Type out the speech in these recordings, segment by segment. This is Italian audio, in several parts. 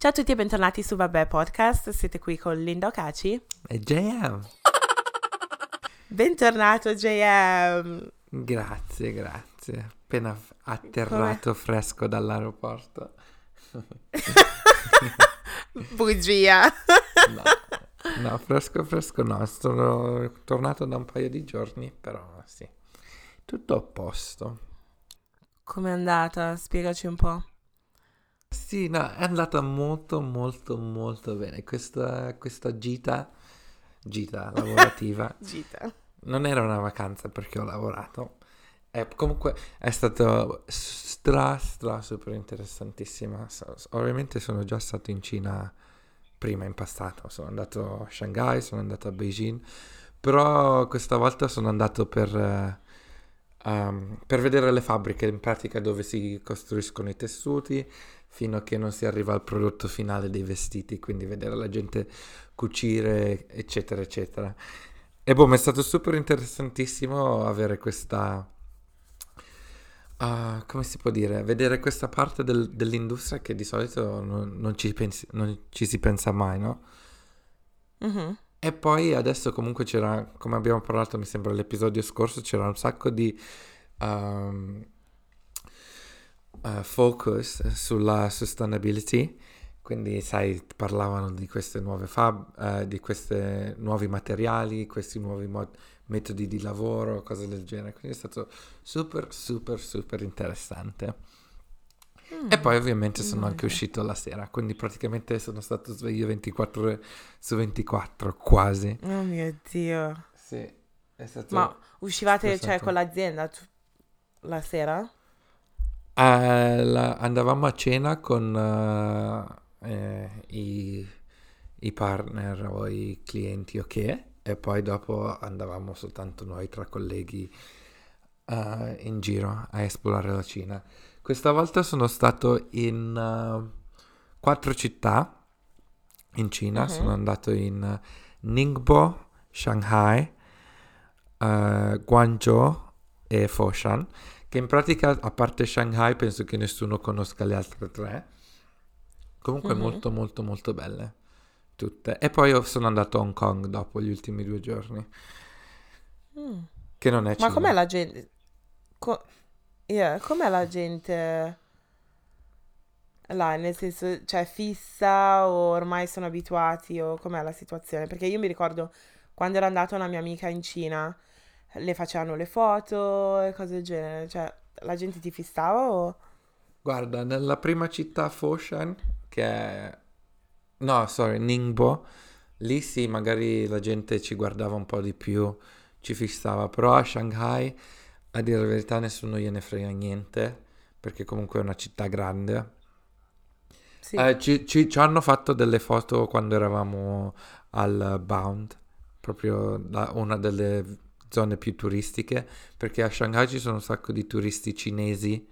Ciao a tutti e bentornati su Vabbè Podcast, siete qui con Linda Ocaci e JM. Bentornato JM. Grazie, grazie. Appena atterrato Come? fresco dall'aeroporto. Bugia. no, no, fresco fresco no, sono tornato da un paio di giorni, però sì. Tutto a posto. Com'è andata? Spiegaci un po'. Sì, no, è andata molto molto molto bene. Questa, questa gita, gita lavorativa, gita. non era una vacanza perché ho lavorato. È, comunque è stato stra stra super interessantissima. Ovviamente sono già stato in Cina prima in passato, sono andato a Shanghai, sono andato a Beijing, però questa volta sono andato per... Um, per vedere le fabbriche in pratica dove si costruiscono i tessuti, fino a che non si arriva al prodotto finale dei vestiti, quindi vedere la gente cucire, eccetera, eccetera. E boh, mi è stato super interessantissimo avere questa... Uh, come si può dire? Vedere questa parte del, dell'industria che di solito non, non, ci pensi, non, ci si pensa mai, no? Mm-hmm. E poi adesso comunque c'era, come abbiamo parlato mi sembra l'episodio scorso, c'era un sacco di... Um, uh, focus sulla sustainability, quindi sai, parlavano di queste nuove fab, uh, di questi nuovi materiali, questi nuovi mod- metodi di lavoro, cose del genere, quindi è stato super super super interessante. Mm. E poi ovviamente sono anche uscito la sera, quindi praticamente sono stato sveglio 24 ore su 24, quasi. Oh mio Dio. Sì, è stato... Ma uscivate, cioè, con l'azienda la sera? Uh, la, andavamo a cena con uh, eh, i, i, partner o i clienti ok e poi dopo andavamo soltanto noi tra colleghi uh, in giro a esplorare la Cina. Questa volta sono stato in quattro città in Cina, uh-huh. sono andato in Ningbo, Shanghai, Guangzhou e Foshan che in pratica, a parte Shanghai, penso che nessuno conosca le altre tre. Comunque mm-hmm. molto molto molto belle tutte. E poi sono andato a Hong Kong dopo gli ultimi due giorni. Mm. Che non è Ma com'è la gente... Co- yeah, com'è la gente là, nel senso, cioè fissa o ormai sono abituati o com'è la situazione? Perché io mi ricordo quando ero andata una mia amica in Cina le facevano le foto e cose del genere, cioè la gente ti fissava o... Guarda, nella prima città Foshan, che è... No, sorry, Ningbo, lì sì, magari la gente ci guardava un po' di più, ci fissava, però a Shanghai, a dire la verità, nessuno gliene frega niente, perché comunque è una città grande. Sì. Eh, ci, ci, ci hanno fatto delle foto quando eravamo al Bound, proprio una delle zone più turistiche, perché a Shanghai ci sono un sacco di turisti cinesi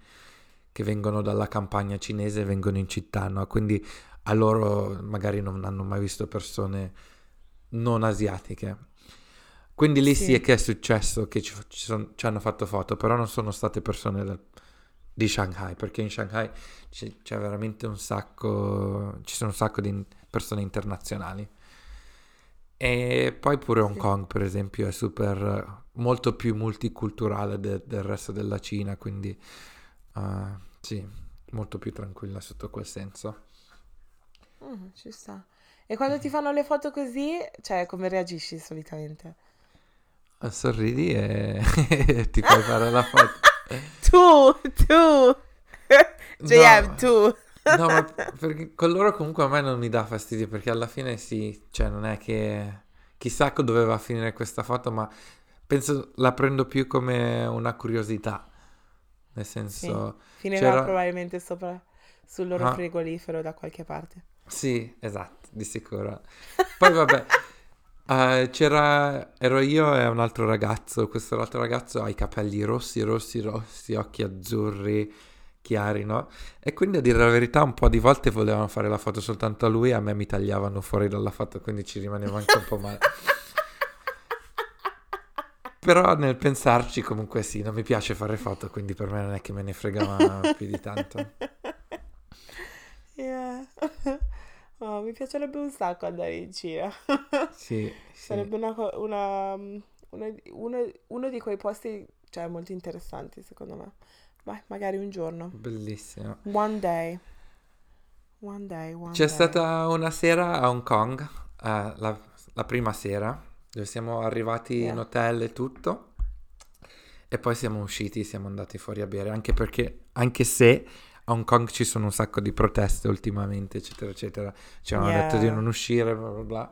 che vengono dalla campagna cinese e vengono in città, no? Quindi a loro magari non hanno mai visto persone non asiatiche. Quindi lì sì, sì è che è successo che ci, ci, son, ci, hanno fatto foto, però non sono state persone del, di Shanghai, perché in Shanghai c'è, c'è, veramente un sacco, ci sono un sacco di persone internazionali. E poi pure Hong sì. Kong, per esempio, è super molto più multiculturale de, del resto della Cina, quindi uh, sì, molto più tranquilla sotto quel senso. Mm, ci sta. E quando ti fanno le foto così, cioè, come reagisci solitamente? Sorridi e ti fai fare la foto. tu, tu, JM, no. tu. No, ma perché con loro comunque a me non mi dà fastidio perché alla fine sì, cioè non è che chissà dove va a finire questa foto, ma penso la prendo più come una curiosità. Nel senso... Sì, finirà c'era... probabilmente sopra sul loro ah. frigorifero da qualche parte. Sì, esatto, di sicuro. Poi vabbè, uh, c'era, ero io e un altro ragazzo, questo altro ragazzo ha i capelli rossi, rossi, rossi, occhi azzurri, chiari, no? E quindi a dire la verità un po' di volte volevano fare la foto soltanto a lui e a me mi tagliavano fuori dalla foto, quindi ci rimaneva anche un po' male. Però nel pensarci comunque sì, non mi piace fare foto, quindi per me non è che me ne fregava più di tanto. Yeah. Oh, mi piacerebbe un sacco andare in Cina. Sì, sì. Sarebbe una, una, una- uno, uno di quei posti, cioè, molto interessanti, secondo me. Vai, magari un giorno. Bellissimo. One day. One day, one C'è day. stata una sera a Hong Kong, eh, la, la prima sera, dove siamo arrivati in Yeah. hotel e tutto, e poi siamo usciti, siamo andati fuori a bere, anche perché, anche se a Hong Kong ci sono un sacco di proteste ultimamente, eccetera, eccetera, ci hanno Yeah. detto di non uscire, bla bla bla,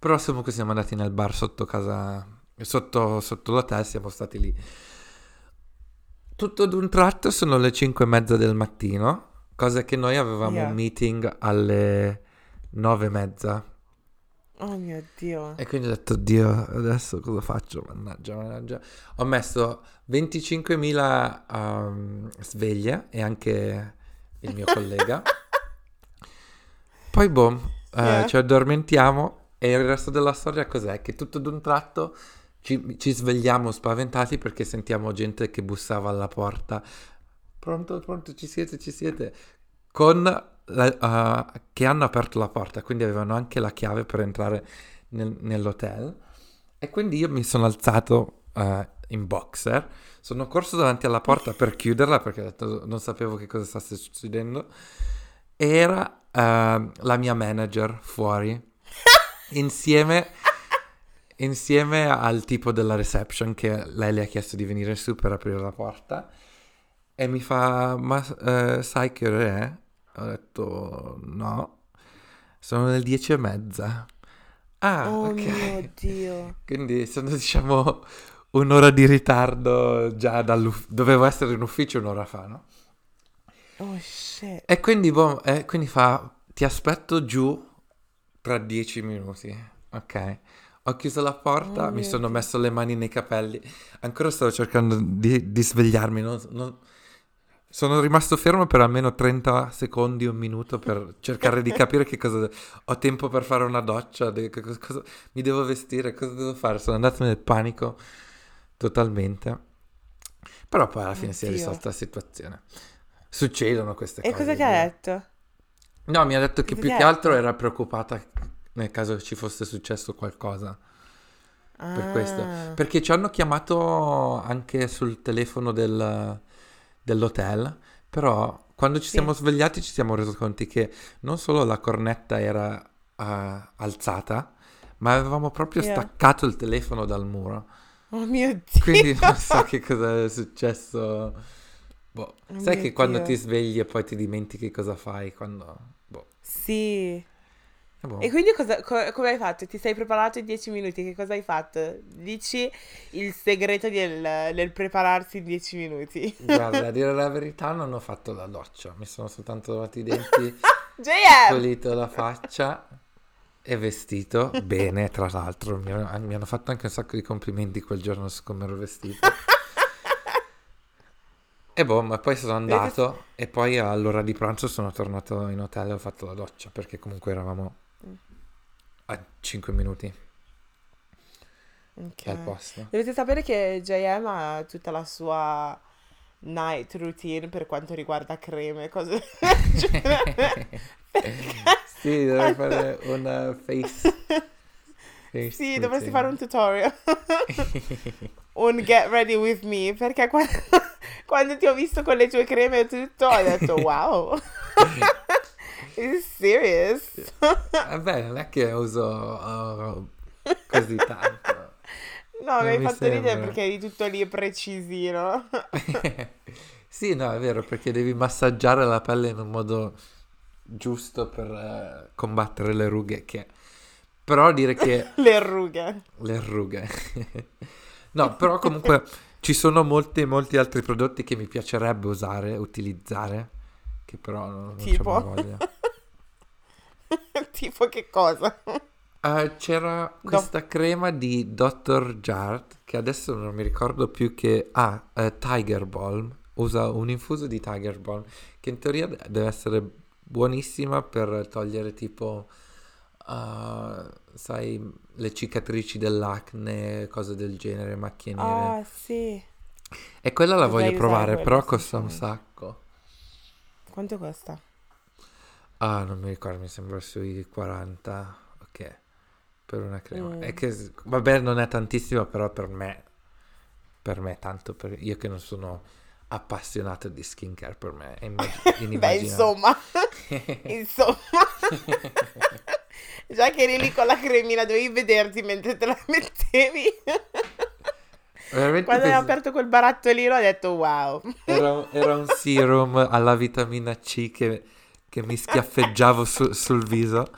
però comunque siamo andati nel bar sotto casa, sotto, sotto l'hotel, siamo stati lì. Tutto d'un tratto sono le 5 e mezza del mattino, cosa che noi avevamo Yeah. un meeting alle 9 e mezza. Oh mio Dio. E quindi ho detto, Dio, adesso cosa faccio? Mannaggia, mannaggia. Ho messo 25.000 um, sveglie e anche il mio collega. Poi, boom, eh, Yeah. ci addormentiamo e il resto della storia cos'è? Che tutto d'un tratto ci, ci svegliamo spaventati perché sentiamo gente che bussava alla porta. Pronto, pronto, ci siete, ci siete? Con la- eh, che hanno aperto la porta, quindi avevano anche la chiave per entrare nel- nell'hotel. E quindi io mi sono alzato eh, in boxer, sono corso davanti alla porta per chiuderla perché ho detto, non sapevo che cosa stesse succedendo. Era eh, la mia manager fuori, insieme, insieme al tipo della reception che lei le ha chiesto di venire su per aprire la porta. E mi fa, ma eh, sai che ore è? Ho detto, no, sono le dieci e mezza. Ah, Oh ok. mio Dio. Quindi sono, diciamo, un'ora di ritardo già dall'ufficio. Dovevo essere in ufficio un'ora fa, no? Oh shit. E quindi, boh, e quindi fa, ti aspetto giù tra dieci minuti, ok? Ho chiuso la porta, Oh mi sono messo le mani nei capelli. Ancora stavo cercando di, di svegliarmi. non- non- Sono rimasto fermo per almeno 30 secondi, un minuto per cercare di capire che cosa... Ho tempo per fare una doccia, de- cosa- cosa- mi devo vestire, cosa devo fare? Sono andato nel panico totalmente. Però poi alla fine si è Oddio. risolta la situazione. Succedono queste E cose. cosa ti ha detto? No, mi ha detto che più che altro era preoccupata nel caso ci fosse successo qualcosa. Per questo. Ah. Perché ci hanno chiamato anche sul telefono del- dell'hotel, però quando ci Sì. siamo svegliati ci siamo resi conto che non solo la cornetta era eh, alzata, ma avevamo proprio Yeah. staccato il telefono dal muro. Oh mio Dio. Quindi non so che cosa è successo. Boh. Oh Sai che quando Dio. ti svegli e poi ti dimentichi cosa fai, quando... Boh. Sì. E boh. E quindi cosa, co- come hai fatto? Ti sei preparato in 10 minuti? Che cosa hai fatto? Dici il segreto del, del prepararsi in 10 minuti. Guarda, a dire la verità non ho fatto la doccia, mi sono soltanto lavato i denti, pulito la faccia e vestito bene, tra l'altro. Mi, hanno- mi hanno fatto anche un sacco di complimenti quel giorno su come ero vestito. E boh, ma poi sono andato e poi all'ora di pranzo sono tornato in hotel e ho fatto la doccia perché comunque eravamo a 5 minuti Ok. dal posto. Dovete sapere che JM ha tutta la sua night routine per quanto riguarda creme, cose sì, dovrei fare una face. face Sì, dovresti fare un tutorial. un get ready with me, perché quando, quando ti ho visto con le tue creme e tutto, ho detto wow. Is serious? Vabbè, non è che uso oh, così tanto. No, mi hai fatto ridere sembra. perché eri tutto lì precisino. sì, no, è vero, perché devi massaggiare la pelle in un modo giusto per eh, combattere le rughe che... Però dire che... Le rughe. Le rughe. no, però comunque ci sono molti, molti altri prodotti che mi piacerebbe usare, utilizzare, che però non, non c'ho Tipo? mai voglia. tipo che cosa? Eh, c'era questa crema di Dr. Jart che adesso non mi ricordo più che... Ah, eh, Tiger Balm. Usa un infuso di Tiger Balm che in teoria de- deve essere buonissima per togliere tipo... ah, sai, le cicatrici dell'acne, cose del genere, macchie nere. Ah, sì. E quella la Dovrei voglio provare, però costa un sacco. Quanto costa? Ah, non mi ricordo, mi sembra sui 40. Ok, per una crema. Mm. È che, vabbè, non è tantissimo, però per me, per me tanto, per io che non sono appassionato di skincare, per me è immag- Beh, inimmaginabile. insomma, insomma. Già che eri lì con la cremina, dovevi vederti mentre te la mettevi. Veramente Quando hai pens- aperto quel barattolino ho detto wow. era, era un serum alla vitamina C che, che mi schiaffeggiavo su- sul viso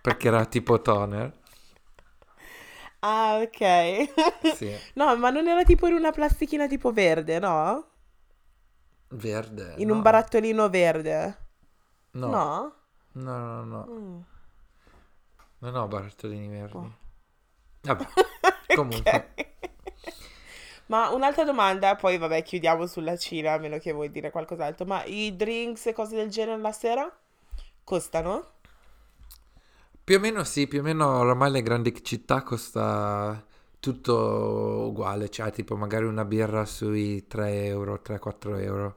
perché era tipo toner. Ah, ok. Sì, No, ma non era tipo in una plastichina tipo verde, no? verde. In no. un barattolino verde. No, No? no, no, no. Mm. Non ho barattolini verdi. Oh. Vabbè, comunque. Ma un'altra domanda, poi vabbè, chiudiamo sulla Cina, a meno che vuoi dire qualcos'altro. Ma i drinks e cose del genere la sera costano? Più o meno sì, più o meno oramai le grandi città costa tutto uguale, cioè tipo magari una birra sui 3 euro, 3-4 euro.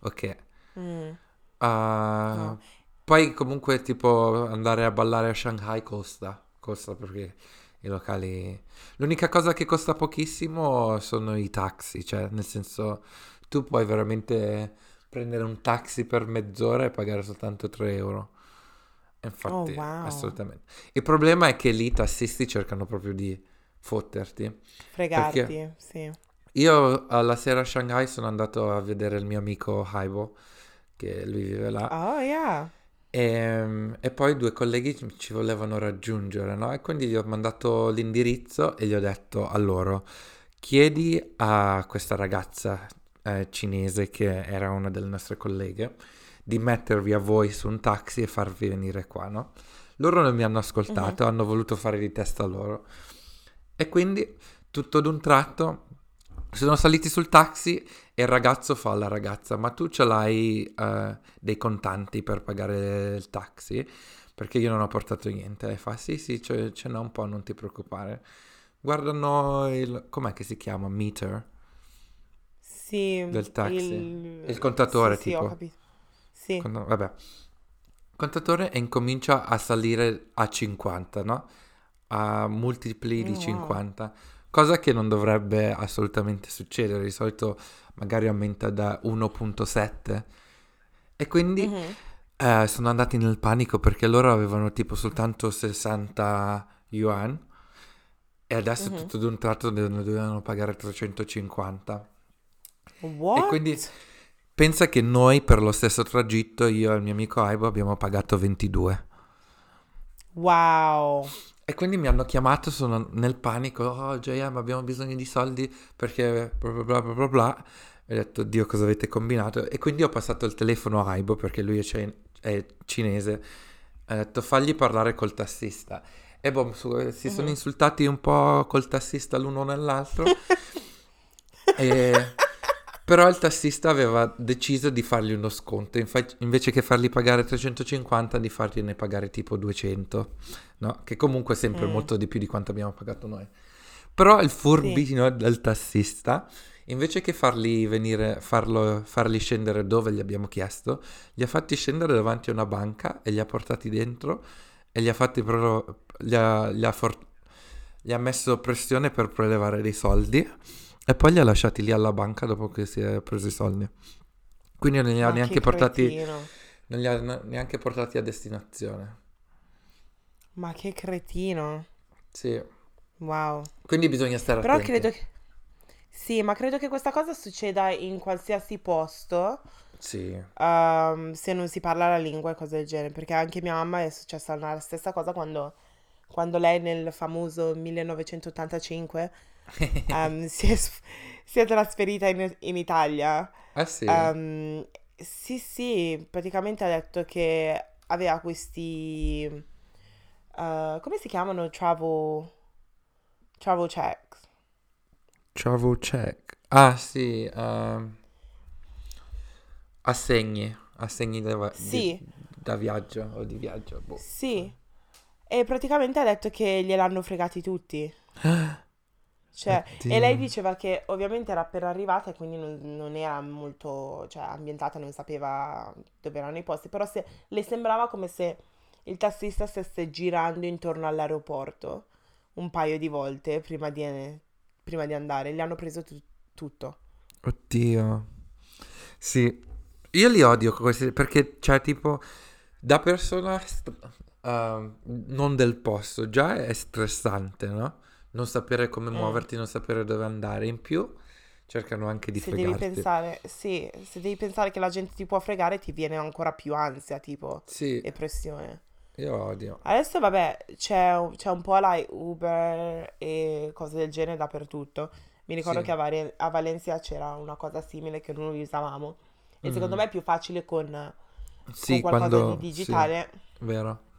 Ok. Mm. Ah, No. Poi comunque tipo andare a ballare a Shanghai costa, costa perché i locali... L'unica cosa che costa pochissimo sono i taxi, cioè nel senso tu puoi veramente prendere un taxi per mezz'ora e pagare soltanto 3 euro. Infatti, Oh, wow. assolutamente. Il problema è che lì i tassisti cercano proprio di fotterti. Fregarti, sì. Io alla sera a Shanghai sono andato a vedere il mio amico Haibo, che lui vive là. Oh, yeah. E, e poi due colleghi ci- volevano raggiungere, no? E quindi gli ho mandato l'indirizzo e gli ho detto a loro, chiedi a questa ragazza eh, cinese che era una delle nostre colleghe di mettervi a voi su un taxi e farvi venire qua, no? Loro non mi hanno ascoltato, hanno voluto fare di testa loro. E quindi, tutto d'un tratto, sono saliti sul taxi e il ragazzo fa alla ragazza, ma tu ce l'hai eh, dei contanti per pagare il taxi? Perché io non ho portato niente. E fa, sì, sì, ce, ce n'ho un po', non ti preoccupare. Guardano il... com'è che si chiama? Meter? Sì. Del taxi. Il, Il contatore, sì, Sì, tipo. ho capito. Sì. Quando- vabbè. Contatore e incomincia a salire a 50, no? A multipli di Oh, wow. 50. Cosa che non dovrebbe assolutamente succedere. Di solito magari aumenta da 1.7. E quindi Mhm. eh, sono andati nel panico perché loro avevano tipo soltanto 60 yuan. E adesso Mhm. tutto d'un tratto ne dovevano pagare 350. What? E quindi pensa che noi per lo stesso tragitto, io e il mio amico Aibo, abbiamo pagato 22. Wow. E quindi mi hanno chiamato, sono nel panico, oh JM abbiamo bisogno di soldi perché bla bla bla bla bla. E ho detto, Dio cosa avete combinato? E quindi ho passato il telefono a Aibo perché lui è, ce- è cinese. Ho detto, fagli parlare col tassista. E boh, si sono Mhm. insultati un po' col tassista l'uno nell'altro. E- Però il tassista aveva deciso di fargli uno sconto, infa- invece che fargli pagare 350, di fargliene pagare tipo 200, no? Che comunque è sempre Mm. molto di più di quanto abbiamo pagato noi. Però il furbino del tassista, invece che farli venire, farlo, farli scendere dove gli abbiamo chiesto, li ha fatti scendere davanti a una banca e li ha portati dentro e gli ha fatti proprio, gli ha, gli ha for- gli ha messo pressione per prelevare dei soldi e poi li ha lasciati lì alla banca dopo che si è preso i soldi. Quindi non li ha neanche che portati, non li ha ne- neanche portati a destinazione. Ma che cretino. Sì, Wow. quindi bisogna stare Però attenti. credo che... Sì, ma credo che questa cosa succeda in qualsiasi posto, Sì, ehm, se non si parla la lingua e cose del genere, perché anche mia mamma è successa la stessa cosa quando, quando lei nel famoso 1985 ehm, si è, si è trasferita in, in Italia. ah sì, Ehm, sì, sì, praticamente ha detto che aveva questi... eh, come si chiamano? Travel... Travel checks. travel check. Ah sì, ehm, assegni, assegni da, va- di- Sì. da viaggio o di viaggio. boh. Sì, e praticamente ha detto che gliel'hanno fregati tutti. Cioè, e lei diceva che ovviamente era appena arrivata e quindi non, non era molto, cioè, ambientata, non sapeva dove erano i posti, però se, le sembrava come se il tassista stesse girando intorno all'aeroporto un paio di volte prima di, prima di andare. Gli hanno preso tu- tutto. Oddio. Sì, io li odio questi perché, cioè, tipo, da persona st- ehm, non del posto, già è stressante, no? Non sapere come Mm. muoverti, non sapere dove andare. In più, cercano anche di Se devi fregarti. pensare, sì, se devi pensare che la gente ti può fregare, ti viene ancora più ansia, tipo, Sì, e pressione. io odio. Adesso, vabbè, c'è un c'è un po' la Uber e cose del genere dappertutto. Mi ricordo Sì. che a, Vare- a Valencia c'era una cosa simile che noi usavamo. E secondo Mm. me è più facile con, con Sì, qualcosa quando... di Sì, digitale, vero.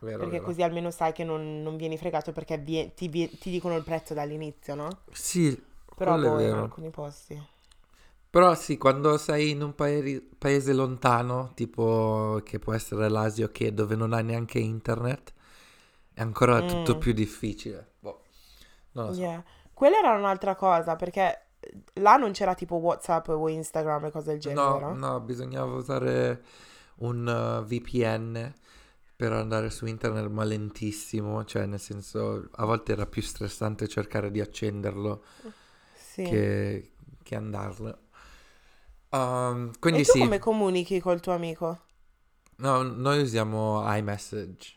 Vero, perché vero. così almeno sai che non, non vieni fregato perché vie- ti, vie- ti dicono il prezzo dall'inizio, no? Sì, Però boh, in alcuni posti. Però sì, quando sei in un paese, paese lontano, tipo che può essere l'Asia, che dove non hai neanche internet, è ancora tutto Mm, più difficile. Boh, non lo so. yeah. Quella era un'altra cosa, perché là non c'era tipo WhatsApp o Instagram e cose del genere, No, vero? no, bisognava usare un uh, VPN per andare su internet, ma lentissimo, cioè nel senso a volte era più stressante cercare di accenderlo Sì. che, che andarlo. Um, E quindi tu sì, come comunichi col tuo amico? no, noi usiamo iMessage.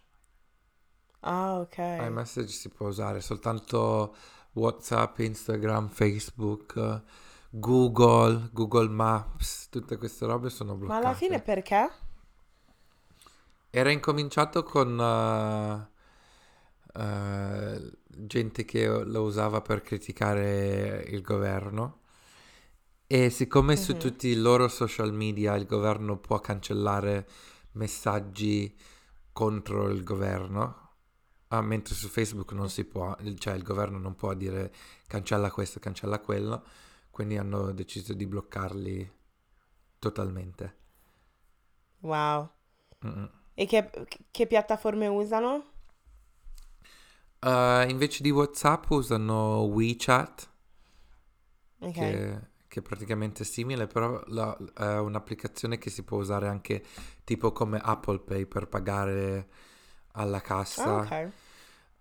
Ah, ok. iMessage si può usare soltanto WhatsApp, Instagram, Facebook, Google, Google Maps, tutte queste robe sono Ma alla fine bloccate. perché? Era incominciato con eh, eh, gente che lo usava per criticare il governo e siccome su Mhm. tutti i loro social media il governo può cancellare messaggi contro il governo, ah, mentre su Facebook non si può, cioè il governo non può dire cancella questo, cancella quello, quindi hanno deciso di bloccarli totalmente. Wow. Mm-mm. E che, che piattaforme usano? Uh, invece di WhatsApp usano WeChat, Ok. che, che è praticamente simile, però la- è un'applicazione che si può usare anche tipo come Apple Pay per pagare alla cassa, ok.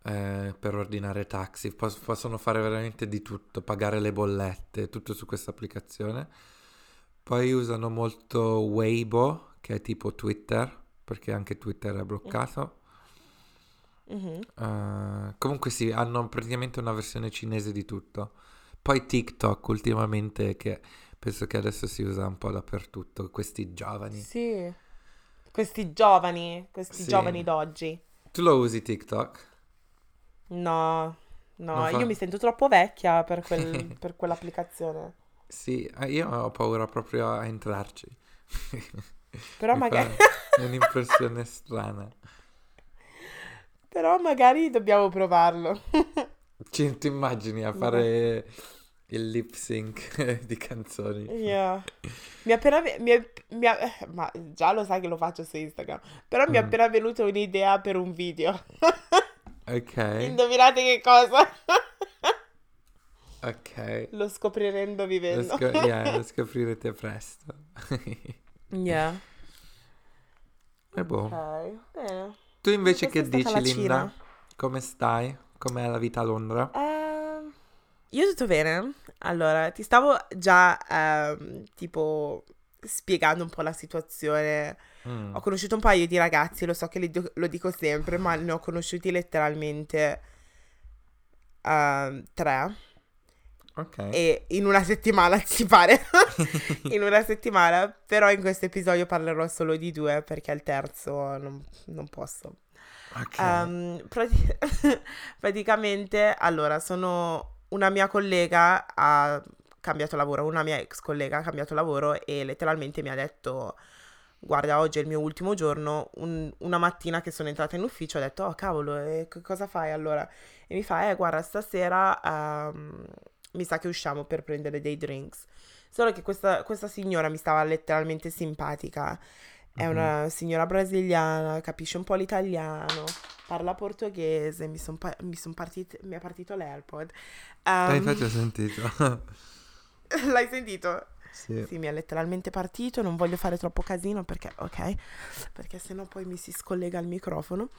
eh, per ordinare taxi. Pos- possono fare veramente di tutto, pagare le bollette, tutto su questa applicazione. Poi usano molto Weibo, che è tipo Twitter, perché anche Twitter è bloccato. Mhm. Eh, comunque sì, hanno praticamente una versione cinese di tutto. Poi TikTok ultimamente che penso che adesso si usa un po' dappertutto, questi giovani. Sì. Questi giovani, questi Sì. giovani d'oggi. Tu lo usi TikTok? No, no, Non io fa... mi sento troppo vecchia per quel- per quell'applicazione. Sì, eh, io ho paura proprio a entrarci. Però Mi magari, un'impressione strana. però magari dobbiamo provarlo. Ci ti immagini a fare il lip sync di canzoni? Yeah. Mi è appena, mi è- mi è- ma già lo sai che lo faccio su Instagram, però mi è Mm, appena venuta un'idea per un video. ok, Indovinate che cosa? ok. Lo scopriremo Lo, vivendo. scop- yeah, lo scoprirete presto. Yeah. E boh. Ok, bene. Tu invece Questa che dici, Linda? Come stai? Com'è la vita a Londra? Ehm, io tutto bene. Allora, ti stavo già ehm, tipo spiegando un po' la situazione. Mm, Ho conosciuto un paio di ragazzi, lo so che li lo dico sempre, ma ne ho conosciuti letteralmente ehm, tre. Ok. E in una settimana, ti pare? In una settimana. Però in questo episodio parlerò solo di due perché il terzo non, non posso. Ok. Ehm, prati- praticamente, allora, sono una mia collega ha cambiato lavoro, una mia ex collega ha cambiato lavoro e letteralmente mi ha detto, guarda, oggi è il mio ultimo giorno, Un- una mattina che sono entrata in ufficio ho detto, oh cavolo, e c- cosa fai allora? E mi fa, eh, guarda, stasera ehm, mi sa che usciamo per prendere dei drinks. Solo che questa, questa signora mi stava letteralmente simpatica È una signora brasiliana, capisce un po' l'italiano, parla portoghese, mi, son pa- mi, son partiti- mi è partito l'AirPod. Um, infatti ho sentito. l'hai sentito? sì. Sì, mi è letteralmente partito, non voglio fare troppo casino perché, ok, perché sennò poi mi si scollega il microfono.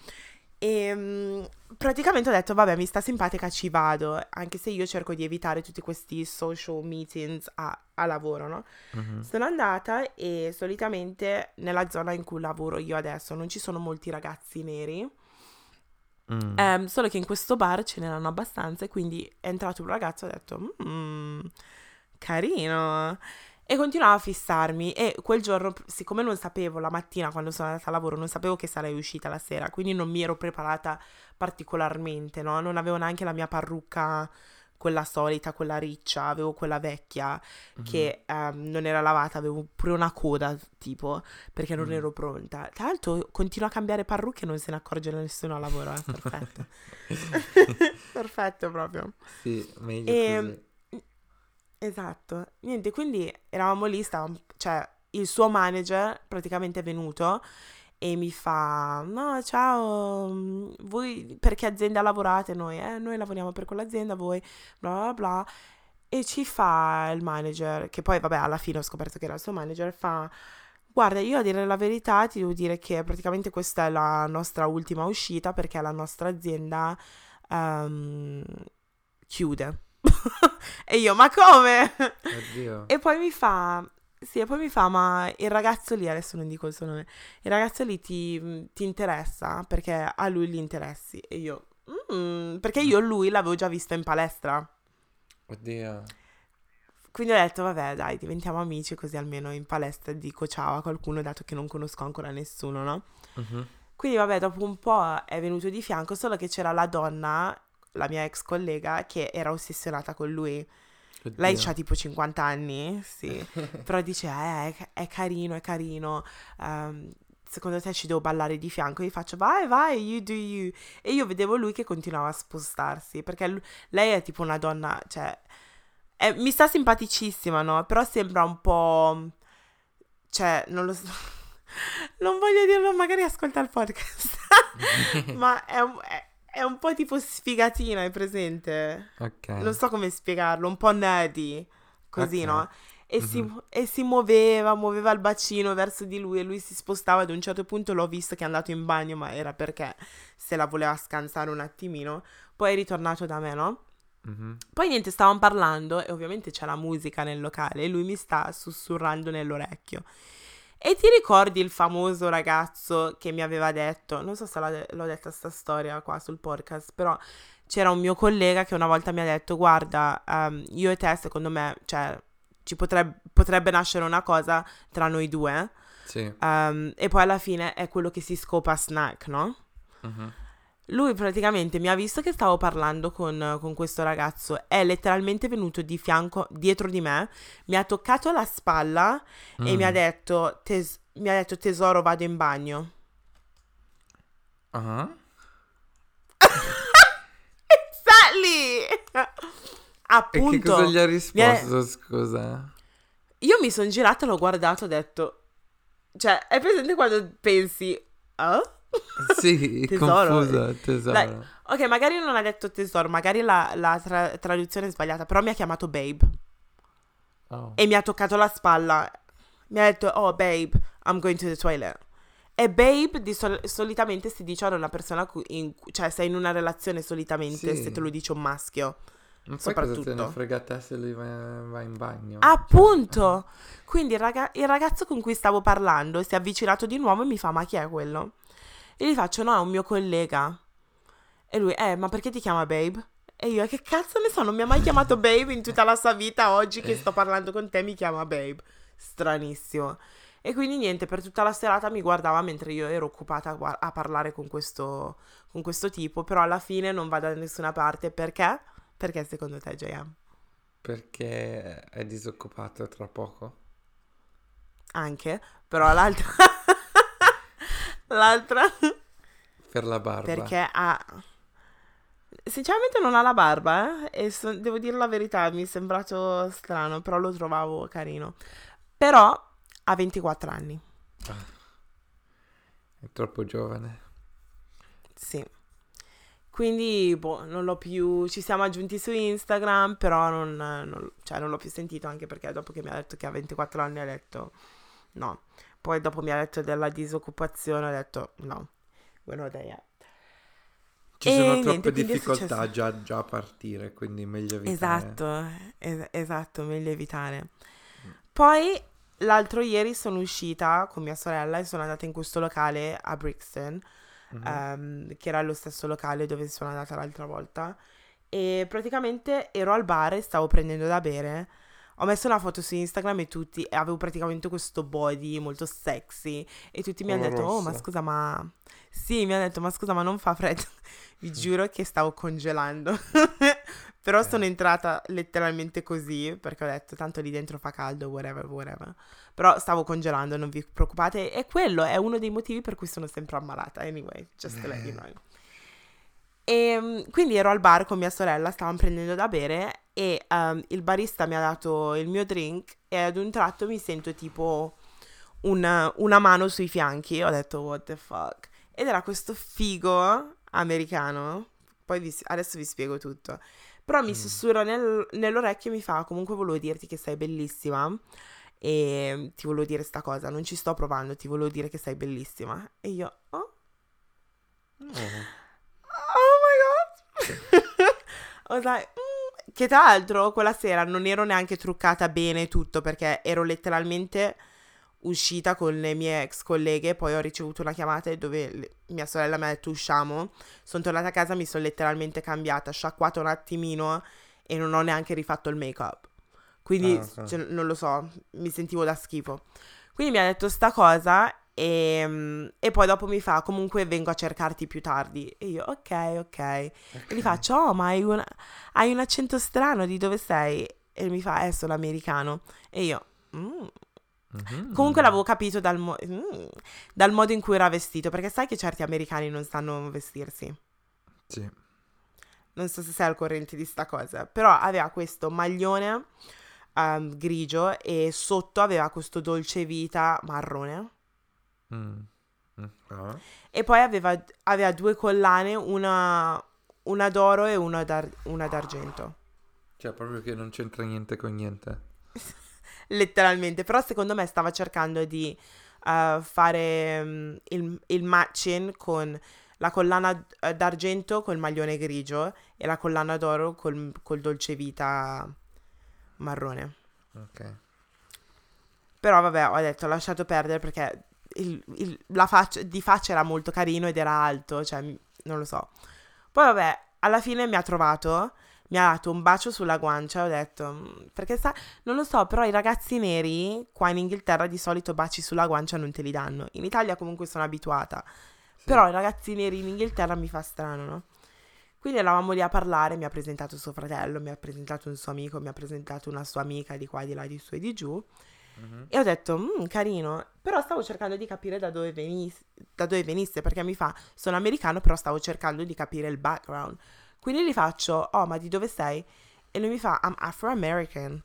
E mm, praticamente ho detto, vabbè, mi sta simpatica, ci vado, anche se io cerco di evitare tutti questi social meetings a, a lavoro, no? Mhm. Sono andata e solitamente nella zona in cui lavoro io adesso non ci sono molti ragazzi neri, Mm. ehm, solo che in questo bar ce n'erano abbastanza e quindi è entrato un ragazzo e ho detto, "Mm, carino. E continuava a fissarmi e quel giorno, siccome non sapevo la mattina quando sono andata a lavoro, non sapevo che sarei uscita la sera, quindi non mi ero preparata particolarmente, no? Non avevo neanche la mia parrucca, quella solita, quella riccia, avevo quella vecchia che ehm, non era lavata, avevo pure una coda tipo perché non Mm. ero pronta. Tra l'altro continuo a cambiare parrucche e non se ne accorge nessuno a lavoro, eh, perfetto. perfetto proprio. Sì, meglio E- così. Esatto. Niente, quindi eravamo lì, stavamo, cioè il suo manager praticamente è venuto e mi fa, no, ciao, mm, voi per che azienda lavorate? Noi, eh, noi lavoriamo per quell'azienda, voi, bla bla bla. E ci fa il manager, che poi vabbè alla fine ho scoperto che era il suo manager, fa, guarda, io a dire la verità ti devo dire che praticamente questa è la nostra ultima uscita perché la nostra azienda ehm, chiude. e io, ma come? Oddio. E poi mi fa, sì, e poi mi fa, ma il ragazzo lì, adesso non dico il suo nome, il ragazzo lì ti, ti interessa perché a lui gli interessi. E io, "Mm", perché io lui l'avevo già visto in palestra. Oddio. Quindi ho detto, vabbè, dai, diventiamo amici così almeno in palestra dico ciao a qualcuno, dato che non conosco ancora nessuno, no? Mhm. Quindi vabbè, dopo un po' è venuto di fianco, solo che c'era la donna, la mia ex collega, che era ossessionata con lui. Lei Oddio. ha tipo 50 anni, sì, però dice, eh, è, carino, è carino, ehm, secondo te ci devo ballare di fianco? Io faccio, vai, vai, you do you. E io vedevo lui che continuava a spostarsi, perché lu- lei è tipo una donna, cioè, è- mi sta simpaticissima, no? Però sembra un po', cioè, non lo so, non voglio dirlo, magari ascolta il podcast, ma è è- è un po' tipo sfigatina, è presente? Ok. non so come spiegarlo, un po' nerdy, così, Ok. no? E, si, Mhm. e si muoveva, muoveva il bacino verso di lui e lui si spostava. Ad un certo punto l'ho visto che è andato in bagno, ma era perché se la voleva scansare un attimino. Poi è ritornato da me, no? Mhm. Poi niente, stavamo parlando e ovviamente c'è la musica nel locale e lui mi sta sussurrando nell'orecchio. E ti ricordi il famoso ragazzo che mi aveva detto, non so se l'ho, l'ho detta sta storia qua sul podcast, però c'era un mio collega che una volta mi ha detto, guarda, ehm, io e te secondo me, cioè, ci potrebbe, potrebbe nascere una cosa tra noi due, Sì. ehm, e poi alla fine è quello che si scopa snack, no? Mhm. Lui praticamente mi ha visto che stavo parlando con, con questo ragazzo, è letteralmente venuto di fianco, dietro di me, mi ha toccato la spalla e mi ha Mm. detto, "Tes- mi ha detto tesoro vado in bagno. Ah. Exactly! E che Appunto, cosa gli ha risposto, scusa? io mi sono girata, l'ho guardato, ho detto, cioè, è presente quando pensi, oh? Sì, Tesoro. confusa, tesoro. Dai. Ok, magari non ha detto tesoro, magari la, la tra- traduzione è sbagliata, però mi ha chiamato babe. Oh. e mi ha toccato la spalla. Mi ha detto, oh babe, I'm going to the toilet. E babe di sol- solitamente si dice a una persona, cu- in cioè sei in una relazione solitamente Sì. se te lo dice un maschio. Ma poi cosa te ne frega te se lui va, va in bagno? Appunto! Quindi il, raga- il ragazzo con cui stavo parlando si è avvicinato di nuovo e mi fa, ma chi è quello? E gli faccio, no, è un mio collega. E lui, eh, ma perché ti chiama babe? E io, che cazzo ne so, non mi ha mai chiamato babe in tutta la sua vita, oggi che sto parlando con te mi chiama babe. Stranissimo. E quindi niente, per tutta la serata mi guardava mentre io ero occupata a parlare con questo, con questo tipo, però alla fine non va da nessuna parte. Perché? Perché secondo te, JM? Perché è disoccupato tra poco? Anche, però l'altra... l'altra... Per la barba. Perché ha... Sinceramente non ha la barba, eh? E so- devo dire la verità, mi è sembrato strano, però lo trovavo carino. Però ha 24 anni. È troppo giovane. Sì. Quindi, boh, non l'ho più... Ci siamo aggiunti su Instagram, però non, non- cioè, non l'ho più sentito anche perché dopo che mi ha detto che ha 24 anni ha detto no. Poi dopo mi ha detto della disoccupazione, ho detto no. There yet. Ci E sono niente, troppe difficoltà già, già a partire, quindi meglio evitare. Esatto, es- esatto, meglio evitare. Poi l'altro ieri sono uscita con mia sorella e sono andata in questo locale a Brixton, Mhm. ehm, che era lo stesso locale dove sono andata l'altra volta. E praticamente ero al bar e stavo prendendo da bere. Ho messo una foto su Instagram e tutti, e avevo praticamente questo body molto sexy. E tutti mi hanno detto: Oh, ma rosso." scusa, ma. Sì, mi hanno detto: Ma scusa, ma non fa freddo. Vi giuro che stavo congelando. Però sono entrata letteralmente così perché ho detto: Tanto lì dentro fa caldo, whatever, whatever. Però stavo congelando, non vi preoccupate. E quello è uno dei motivi per cui sono sempre ammalata. Anyway, just to let you know. E mm, quindi ero al bar con mia sorella, stavamo prendendo da bere e ehm, il barista mi ha dato il mio drink e ad un tratto mi sento tipo una, una mano sui fianchi. Ho detto, what the fuck? Ed era questo figo americano. Poi vi- adesso vi spiego tutto. Però mi sussurra nel- nell'orecchio e mi fa, comunque volevo dirti che sei bellissima. E ti volevo dire sta cosa, non ci sto provando, ti volevo dire che sei bellissima. E io, oh, Oh. Oh my god. I was like, mm. Che tra l'altro quella sera non ero neanche truccata bene tutto perché ero letteralmente uscita con le mie ex colleghe, poi ho ricevuto una chiamata dove le- mia sorella mi ha detto usciamo, sono tornata a casa, mi sono letteralmente cambiata, sciacquata un attimino e non ho neanche rifatto il make up. Quindi, Ah, ok. cioè, non lo so, mi sentivo da schifo. Quindi mi ha detto sta cosa e, mm, e poi dopo mi fa comunque vengo a cercarti più tardi. E io ok, ok. E gli faccio oh ma hai, una- hai un accento strano, di dove sei? E mi fa eh sono americano. E io "Mm". Mhm. Comunque l'avevo capito dal, mo- mm, dal modo in cui era vestito, perché sai che certi americani non sanno vestirsi. Sì. Non so se sei al corrente di sta cosa, però aveva questo maglione ehm, grigio e sotto aveva questo dolce vita marrone. Mm. Mm. Ah. E poi aveva, aveva due collane, una, una d'oro e una, d'ar- una d'argento. Cioè, proprio che non c'entra niente con niente. Letteralmente. Però secondo me stava cercando di eh, fare mm, il, il matching con la collana eh, d'argento col maglione grigio e la collana d'oro col, col dolce vita marrone. Ok. Però vabbè, ho detto, ho lasciato perdere perché il- il- la faccia, di faccia era molto carino ed era alto, cioè non lo so. Poi vabbè, alla fine mi ha trovato, mi ha dato un bacio sulla guancia, ho detto, "Mm, perché sa, non lo so, però i ragazzi neri qua in Inghilterra di solito baci sulla guancia non te li danno. In Italia comunque sono abituata, Sì. però i ragazzi neri in Inghilterra mi fa strano, no? Quindi eravamo lì a parlare, mi ha presentato suo fratello, mi ha presentato un suo amico, mi ha presentato una sua amica di qua, di là, di su e di giù. Mhm. E ho detto, "Mm, carino, però stavo cercando di capire da dove, venis- da dove venisse, perché mi fa, sono americano, però stavo cercando di capire il background. Quindi gli faccio, oh, ma di dove sei? E lui mi fa, I'm Afro-American.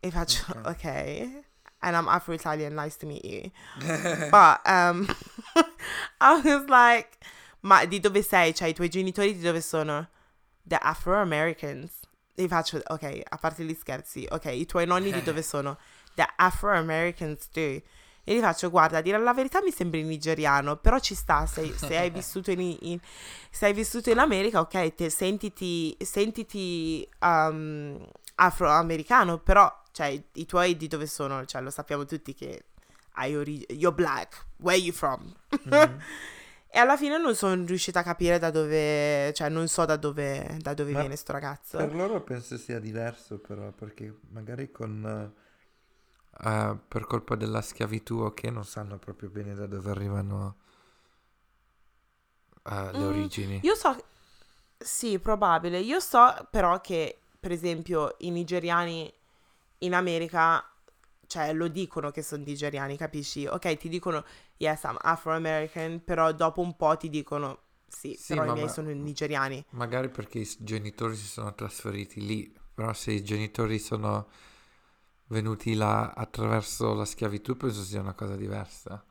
E faccio, Ok. ok. And I'm Afro-Italian, nice to meet you. But, um, I was like, ma di dove sei? Cioè, i tuoi genitori di dove sono? The Afro-Americans. E faccio, ok, a parte gli scherzi, ok, i tuoi nonni di dove sono? The Afro-Americans too. E gli faccio, guarda, a dire la verità mi sembri nigeriano, però ci sta, se, se hai vissuto in, in- se hai vissuto in America, ok, te, sentiti, sentiti um, afroamericano, però, cioè, i, tuoi di dove sono? Cioè, lo sappiamo tutti che hai origine, you're black, where you from? Mhm. E alla fine non sono riuscita a capire da dove, cioè, non so da dove, da dove viene sto ragazzo. Per loro penso sia diverso però, perché magari con... eh, per colpa della schiavitù o che non sanno proprio bene da dove arrivano eh, le Mm, origini. Io so, sì, probabile. Io so però che, per esempio, i nigeriani in America, cioè, lo dicono che sono nigeriani, capisci? Ok, ti dicono, yes, I'm Afro-American, però dopo un po' ti dicono, sì, Sì, però i miei ma- sono nigeriani. Magari perché i genitori si sono trasferiti lì, però se i genitori sono venuti là attraverso la schiavitù penso sia una cosa diversa.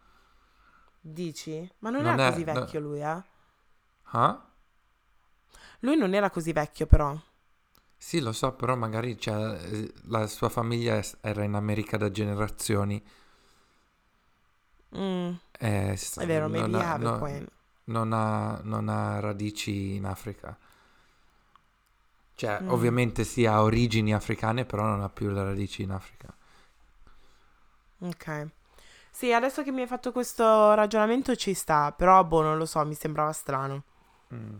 Dici? Ma non, Non era è- così no. vecchio lui, eh? Ah? Lui non era così vecchio, però. Sì, lo so, però magari cioè, eh, la sua famiglia era in America da generazioni. Mm, e s- è vero, non ha, no- non ha- non ha radici in Africa. Cioè, Mm. ovviamente sì, ha origini africane, però non ha più le radici in Africa. Ok. Sì, adesso che mi hai fatto questo ragionamento ci sta, però boh, non lo so, mi sembrava strano. Mm.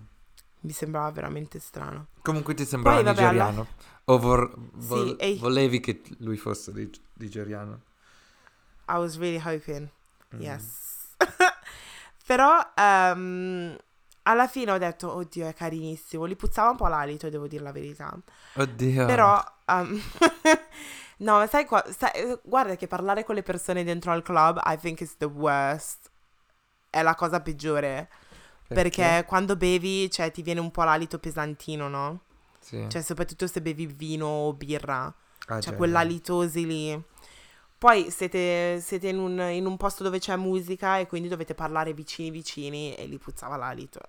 Mi sembrava veramente strano. Comunque ti sembrava Poi, vabbè, alla- nigeriano? O vor- vol- Sì, volevi che lui fosse nig- nigeriano? I was really hoping. Mm. Yes. Però ehm, alla fine ho detto, oddio, è carinissimo. Gli puzzava un po' l'alito, devo dire la verità. Oddio. Però, ehm, no, ma sai, qua- sai- guarda che parlare con le persone dentro al club, I think is the worst. È la cosa peggiore. Perché quando bevi, cioè, ti viene un po' l'alito pesantino, no? Sì. Cioè, soprattutto se bevi vino o birra. Ah, Cioè, quell'alitosi lì. Poi siete, siete in, un, in un posto dove c'è musica e quindi dovete parlare vicini vicini e lì puzzava l'alito.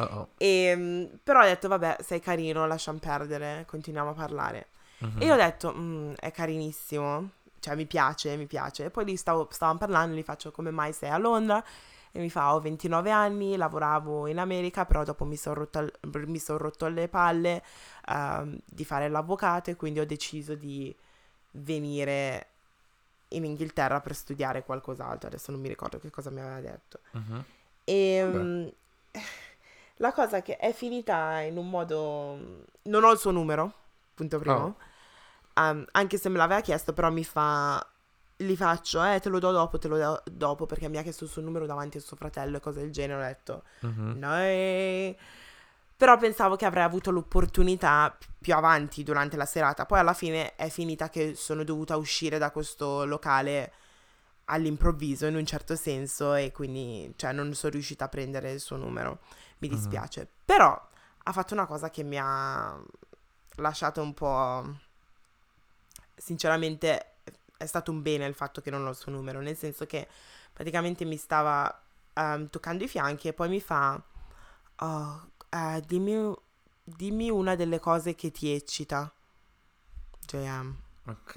Oh, e, mm, però ho detto, vabbè, sei carino, lasciamo perdere, continuiamo a parlare. Mhm. E io ho detto, "Mm, è carinissimo, cioè mi piace, mi piace. E poi lì stavo, stavamo parlando, gli faccio come mai sei a Londra? E mi fa, ho 29 anni, lavoravo in America, però dopo mi sono rotto, mi son rotto le palle ehm, di fare l'avvocato e quindi ho deciso di venire in Inghilterra per studiare qualcos'altro. Adesso non mi ricordo che cosa mi aveva detto. Mhm. E mm, la cosa che è finita in un modo... Non ho il suo numero, punto primo. Oh. Um, anche se me l'aveva chiesto, però mi fa... Li faccio, eh, te lo do dopo, te lo do dopo, perché mi ha chiesto il suo numero davanti al suo fratello e cose del genere. Ho detto, Mhm. no. Però pensavo che avrei avuto l'opportunità pi- più avanti durante la serata. Poi alla fine è finita che sono dovuta uscire da questo locale all'improvviso in un certo senso e quindi cioè, non sono riuscita a prendere il suo numero. Mi Mhm. dispiace. Però ha fatto una cosa che mi ha lasciato un po'... Sinceramente è stato un bene il fatto che non ho il suo numero, nel senso che praticamente mi stava ehm, toccando i fianchi e poi mi fa... "Oh, eh, dimmi, dimmi una delle cose che ti eccita. JM. Ok.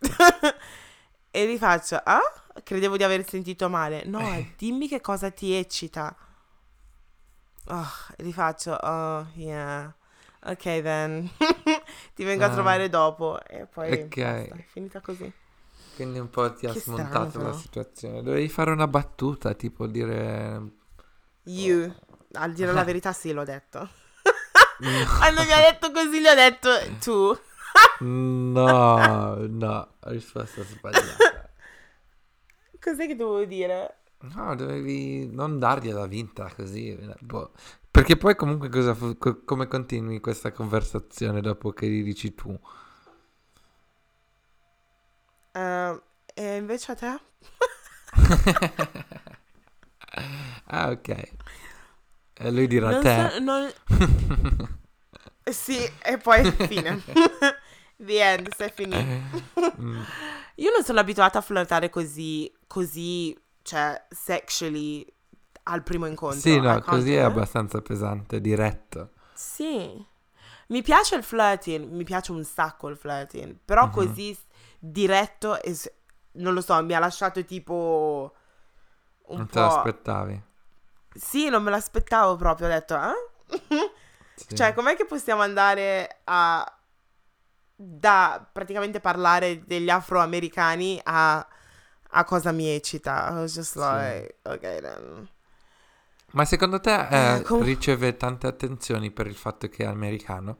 e gli faccio, ah? Credevo di aver sentito male. No, è dimmi che cosa ti eccita. Oh, e gli faccio, oh, yeah. Ok, then. ti vengo a Ah. trovare dopo. E poi Ok. basta, è finita così. Quindi un po' ti ha Che strano, smontato la situazione. Dovevi fare una battuta, tipo dire... You. Al dire la verità sì, l'ho detto. No, Quando mi ha detto così, gli ho detto tu. no, no, risposta sbagliata. Cos'è che dovevo dire? No, dovevi non dargliela vinta così. boh. Perché poi comunque cosa co- come continui questa conversazione dopo che gli dici tu? Eh, e invece a te? ah, ok. E lui dirà Non te. so- non- Sì, e poi fine. The end, sei finito. Mm, Io non sono abituata a flirtare così, così, cioè, sexually al primo incontro. Sì, no, così è it. abbastanza pesante, diretto. Sì. Mi piace il flirting, mi piace un sacco il flirting, però Mhm. così diretto, e non lo so, mi ha lasciato tipo un Non te po'... l'aspettavi. Sì, non me l'aspettavo proprio, ho detto, eh? Sì. Cioè, com'è che possiamo andare a da praticamente parlare degli afroamericani a, a cosa mi eccita? I was just Sì. like, ok then. Ma secondo te eh, Eh, com- riceve tante attenzioni per il fatto che è americano?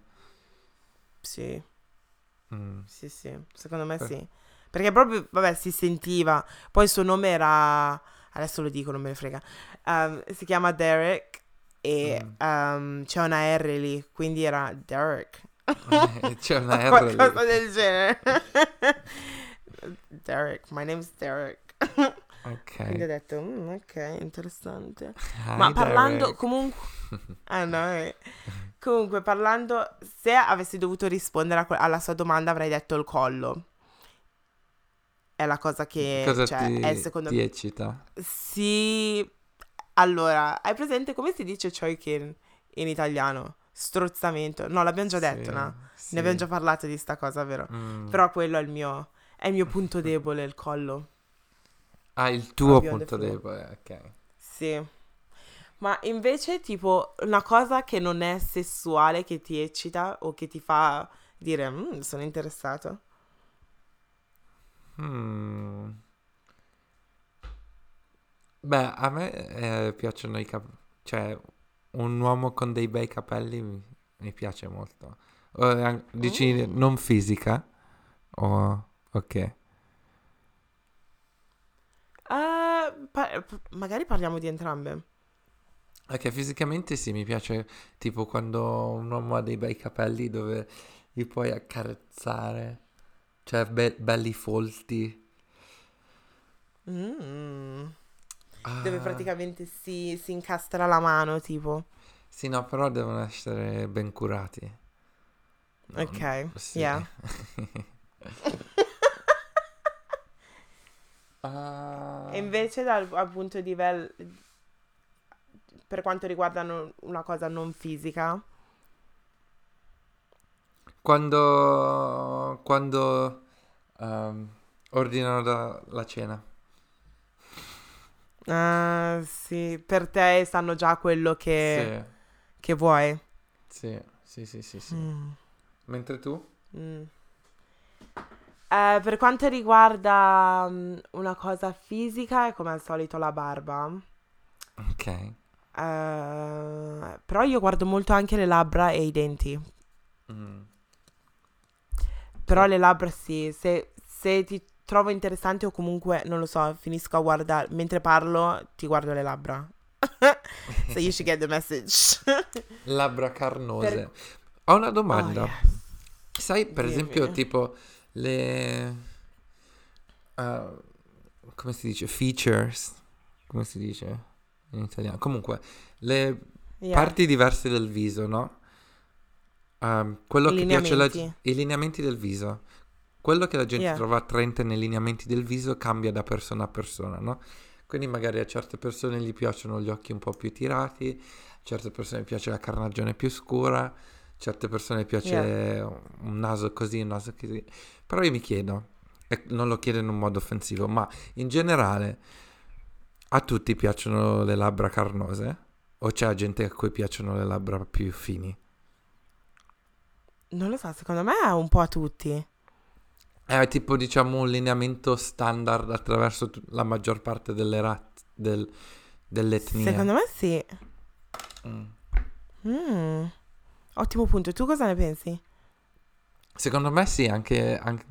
Sì, Mm. sì, sì, secondo me Eh. sì. Perché proprio, vabbè, si sentiva. Poi il suo nome era, adesso lo dico, non me ne frega. Um, si chiama Derek e Mm. um, c'è una R lì, quindi era Derek. C'è una R Qualcosa lì. del genere. Derek, my name's Derek. Quindi ho Ok. detto, "Mm, ok, interessante. Hi, Ma parlando Derek. comunque... Ah no, eh. Comunque parlando, se avessi dovuto rispondere que- alla sua domanda avrei detto il collo. È la cosa che Cosa cioè, ti, è secondo ti me eccita? sì. Allora, hai presente come si dice choikin in italiano? Strozzamento. No, l'abbiamo già detto, Sì, no? sì. Ne abbiamo già parlato di sta cosa, vero? Mm. Però quello è il mio, è il mio punto debole, il collo. Ah, il tuo the punto debole, ok. Sì. Ma invece, tipo, una cosa che non è sessuale, che ti eccita o che ti fa dire, "Mm, sono interessato. Mm. Beh, a me eh, piacciono i capelli, cioè un uomo con dei bei capelli mi, mi piace molto. An- dici Mm. non fisica? O, ok. Ah, pa- p- magari parliamo di entrambe. Ok, fisicamente sì, mi piace tipo quando un uomo ha dei bei capelli dove li puoi accarezzare, cioè be- belli folti. Mm. Ah, Dove praticamente si, si incastra la mano, tipo. Sì, no, però devono essere ben curati. No, Ok, sì. yeah. Ah, E invece dal appunto di vel- per quanto riguarda non- una cosa non fisica, Quando, quando ehm, ordinano da- la cena. ah, sì, per te sanno già quello che, che vuoi. Sì, sì, sì, sì, sì, sì. Mm, Mentre tu? mm. Eh, per quanto riguarda mm, una cosa fisica, è come al solito la barba. Ok. Eh, però io guardo molto anche le labbra e i denti. Mm. Però le labbra sì, se, se ti trovo interessante o comunque, non lo so, finisco a guardare, mentre parlo ti guardo le labbra. so you should get the message. Labbra carnose. Per- Ho una Oh, domanda. yes. Sai, per Dimmi. esempio, tipo le... eh, come si dice? Features. Come si dice in italiano? Comunque, le Yeah. parti diverse del viso, no? Ehm, quello che piace Lineamenti. i lineamenti del viso. Quello che la gente Yeah. trova attraente nei lineamenti del viso cambia da persona a persona, no? Quindi magari a certe persone gli piacciono gli occhi un po' più tirati, a certe persone piace la carnagione più scura, a certe persone piace un naso così, un naso così. Però io mi chiedo, e non lo chiedo in un modo offensivo, ma in generale a tutti piacciono le labbra carnose? O c'è gente a cui piacciono le labbra più fini? Non lo so, secondo me è un po' a tutti. È tipo diciamo un lineamento standard attraverso tu- la maggior parte delle rat- del- delle etnie. Secondo me sì. Mm. Mm. Ottimo punto. Tu cosa ne pensi? Secondo me sì, anche, anche-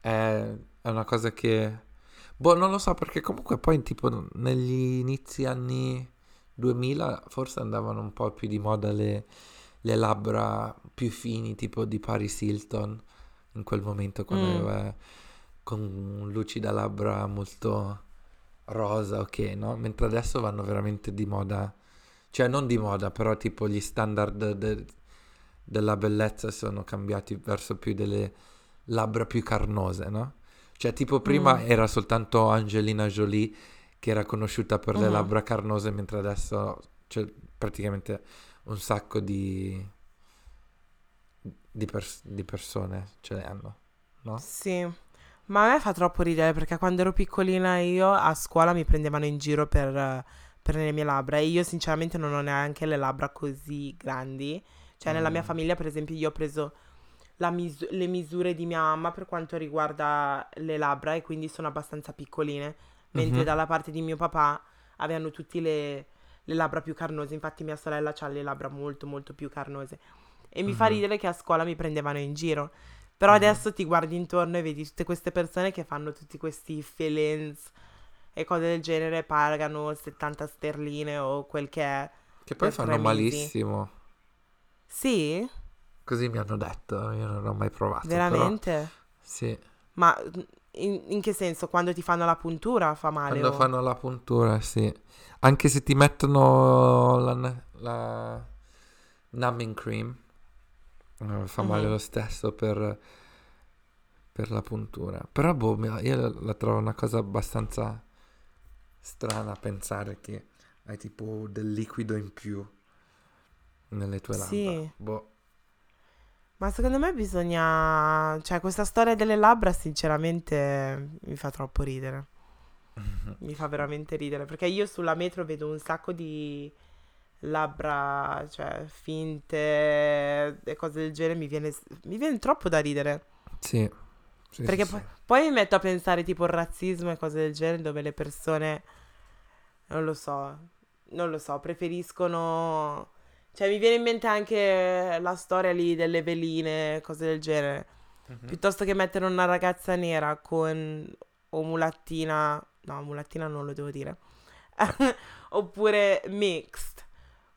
è, è una cosa che... Boh, non lo so perché comunque poi tipo negli inizi anni 2000 forse andavano un po' più di moda le, le labbra più fini tipo di Paris Hilton in quel momento quando Mm. aveva con lucida labbra molto rosa, ok, no? Mentre adesso vanno veramente di moda, cioè non di moda, però tipo gli standard de- della bellezza sono cambiati verso più delle labbra più carnose, no? Cioè tipo prima Mm. era soltanto Angelina Jolie che era conosciuta per le Mhm. labbra carnose, mentre adesso c'è praticamente un sacco di, di, pers- di persone ce le hanno, no? Sì. Ma a me fa troppo ridere perché quando ero piccolina io a scuola mi prendevano in giro per, per le mie labbra e io sinceramente non ho neanche le labbra così grandi. Cioè nella mia Mm. famiglia per esempio io ho preso la misu- le misure di mia mamma per quanto riguarda le labbra e quindi sono abbastanza piccoline, mentre Mhm. dalla parte di mio papà avevano tutti le, le labbra più carnose, infatti mia sorella ha le labbra molto molto più carnose e mi fa Mhm. ridere che a scuola mi prendevano in giro. Però Mhm. adesso ti guardi intorno e vedi tutte queste persone che fanno tutti questi fillings e cose del genere, pagano 70 sterline o quel che è. Che poi fanno malissimo. Sì? Così mi hanno detto, io non ho mai provato. però Veramente? sì, Ma in, in che senso? Quando ti fanno la puntura fa male? quando o- fanno la puntura, sì. Anche se ti mettono la, la numbing cream, eh, fa male Mhm. lo stesso per, per la puntura. Però boh, io la, la trovo una cosa abbastanza strana pensare che hai tipo del liquido in più nelle tue labbra. Sì. Boh. Ma secondo me bisogna... Cioè, questa storia delle labbra sinceramente mi fa troppo ridere. Mi fa veramente ridere. Perché io sulla metro vedo un sacco di labbra, cioè, finte e cose del genere. Mi viene, mi viene troppo da ridere. Sì. Sì, Perché sì, poi, sì. poi mi metto a pensare tipo il razzismo e cose del genere dove le persone, non lo so, non lo so, preferiscono... Cioè mi viene in mente anche la storia lì delle veline, cose del genere. Mhm. Piuttosto che mettere una ragazza nera con... o mulattina... No, mulattina non lo devo dire. Oppure mixed,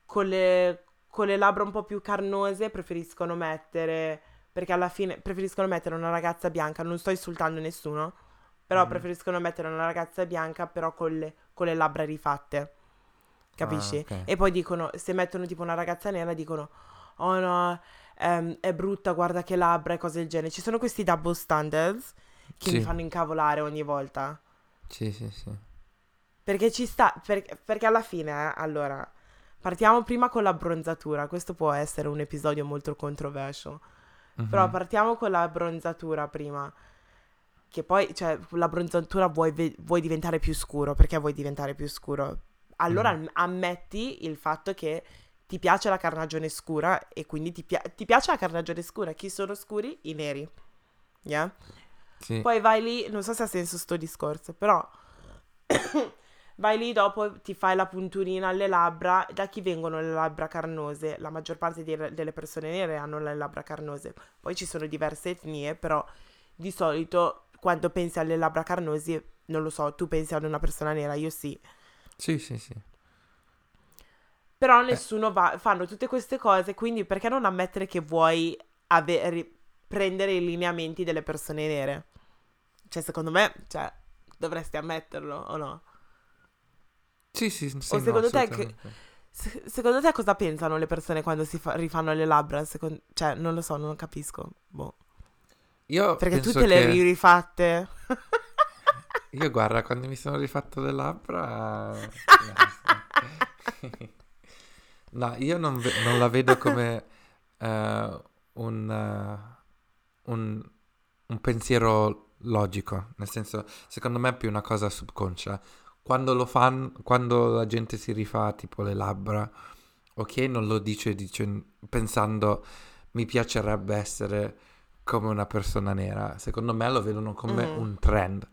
con le, con le labbra un po' più carnose, preferiscono mettere perché alla fine preferiscono mettere una ragazza bianca, non sto insultando nessuno, però Mhm. preferiscono mettere una ragazza bianca però con le, con le labbra rifatte, capisci? Ah, ok. E poi dicono, se mettono tipo una ragazza nera, dicono, oh no, ehm, è brutta, guarda che labbra e cose del genere. Ci sono questi double standards che mi Sì. fanno incavolare ogni volta. Sì, sì, sì. Perché ci sta, per- perché alla fine, eh, allora, partiamo prima con la bronzatura, questo può essere un episodio molto controversial. Però Mhm. partiamo con la bronzatura prima. Che poi, cioè, la bronzatura vuoi, vuoi diventare più scuro. Perché vuoi diventare più scuro? Allora Mm. ammetti il fatto che ti piace la carnagione scura e quindi ti, pia- ti piace la carnagione scura. Chi sono scuri? I neri. Yeah? Sì. Poi vai lì, non so se ha senso sto discorso, però vai lì dopo ti fai la punturina alle labbra. Da chi vengono le labbra carnose? La maggior parte di- delle persone nere hanno le labbra carnose. Poi ci sono diverse etnie, però di solito quando pensi alle labbra carnosi, non lo so, tu pensi ad una persona nera, io sì. Sì, sì, sì. Però nessuno va, fanno tutte queste cose, quindi perché non ammettere che vuoi ave- ri- prendere i lineamenti delle persone nere? Cioè, secondo me, cioè, dovresti ammetterlo o no? Sì, sì, sì, O no, secondo te che-. Se- secondo te cosa pensano le persone quando si fa- rifanno le labbra? Secon- cioè, non lo so, non capisco. Boh. Io Perché tutte le che- ri- rifatte. Io guarda, quando mi sono rifatto le labbra... no, io non, ve- non la vedo come eh, un, eh, un, un pensiero logico, nel senso, secondo me è più una cosa subconscia. Quando lo fanno, quando la gente si rifà tipo le labbra, ok, non lo dice, dice pensando mi piacerebbe essere come una persona nera. Secondo me lo vedono come Mhm. un trend.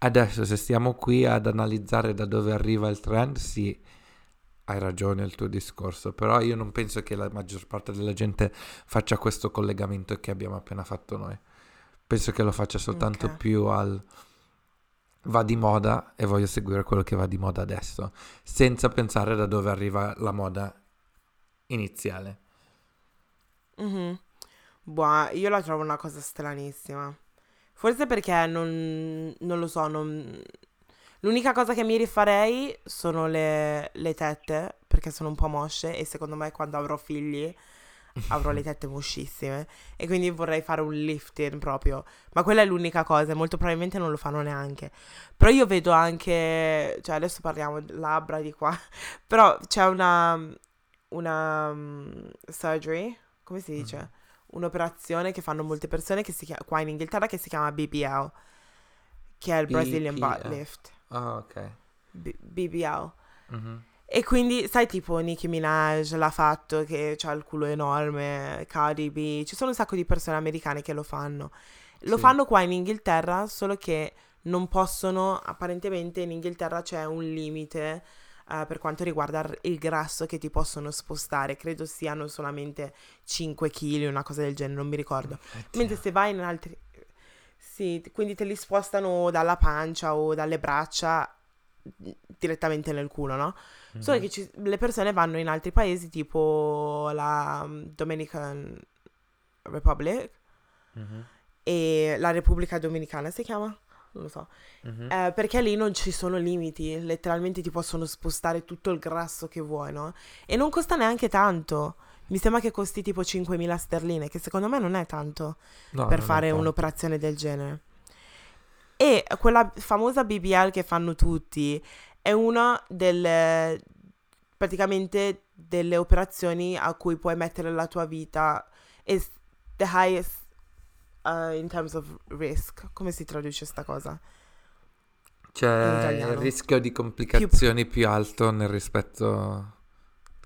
Adesso, se stiamo qui ad analizzare da dove arriva il trend, sì, hai ragione il tuo discorso, però io non penso che la maggior parte della gente faccia questo collegamento che abbiamo appena fatto noi. Penso che lo faccia soltanto Ok. più al va di moda e voglio seguire quello che va di moda adesso, senza pensare da dove arriva la moda iniziale. Mhm. Boh, io la trovo una cosa stranissima. Forse perché non, non lo so, non... L'unica cosa che mi rifarei sono le, le tette, perché sono un po' mosce e secondo me quando avrò figli avrò le tette moscissime e quindi vorrei fare un lifting proprio. Ma quella è l'unica cosa, molto probabilmente non lo fanno neanche. Però io vedo anche, cioè adesso parliamo di labbra di qua, però c'è una, una mm, surgery, come si dice? Un'operazione che fanno molte persone che si chiama, qua in Inghilterra che si chiama BBL, che è il Brazilian Butt BBL. Lift. Ah, ok. B- BBL. Mhm. E quindi, sai, tipo Nicki Minaj l'ha fatto, che ha il culo enorme, Cardi B, ci sono un sacco di persone americane che lo fanno. Lo Sì. fanno qua in Inghilterra, solo che non possono, apparentemente in Inghilterra c'è un limite eh, per quanto riguarda il- grasso che ti possono spostare, credo siano solamente 5 kg, una cosa del genere, non mi ricordo. Mentre se vai in altri... Sì, quindi te li spostano dalla pancia o dalle braccia mm, direttamente nel culo, no? Solo Mhm. che ci- le persone vanno in altri paesi tipo la mm, Dominican Republic Mhm. e la Repubblica Dominicana si chiama? Non lo so. Mhm. Eh, perché lì non ci sono limiti, letteralmente ti possono spostare tutto il grasso che vuoi, no? E non costa neanche tanto. mi sembra che costi tipo 5.000 sterline, che secondo me non è tanto No, per fare tanto. un'operazione del genere. E quella famosa BBL che fanno tutti è una delle praticamente delle operazioni a cui puoi mettere la tua vita is the highest uh, in terms of risk. Come si traduce sta cosa? italiano. il rischio di complicazioni più, alto nel rispetto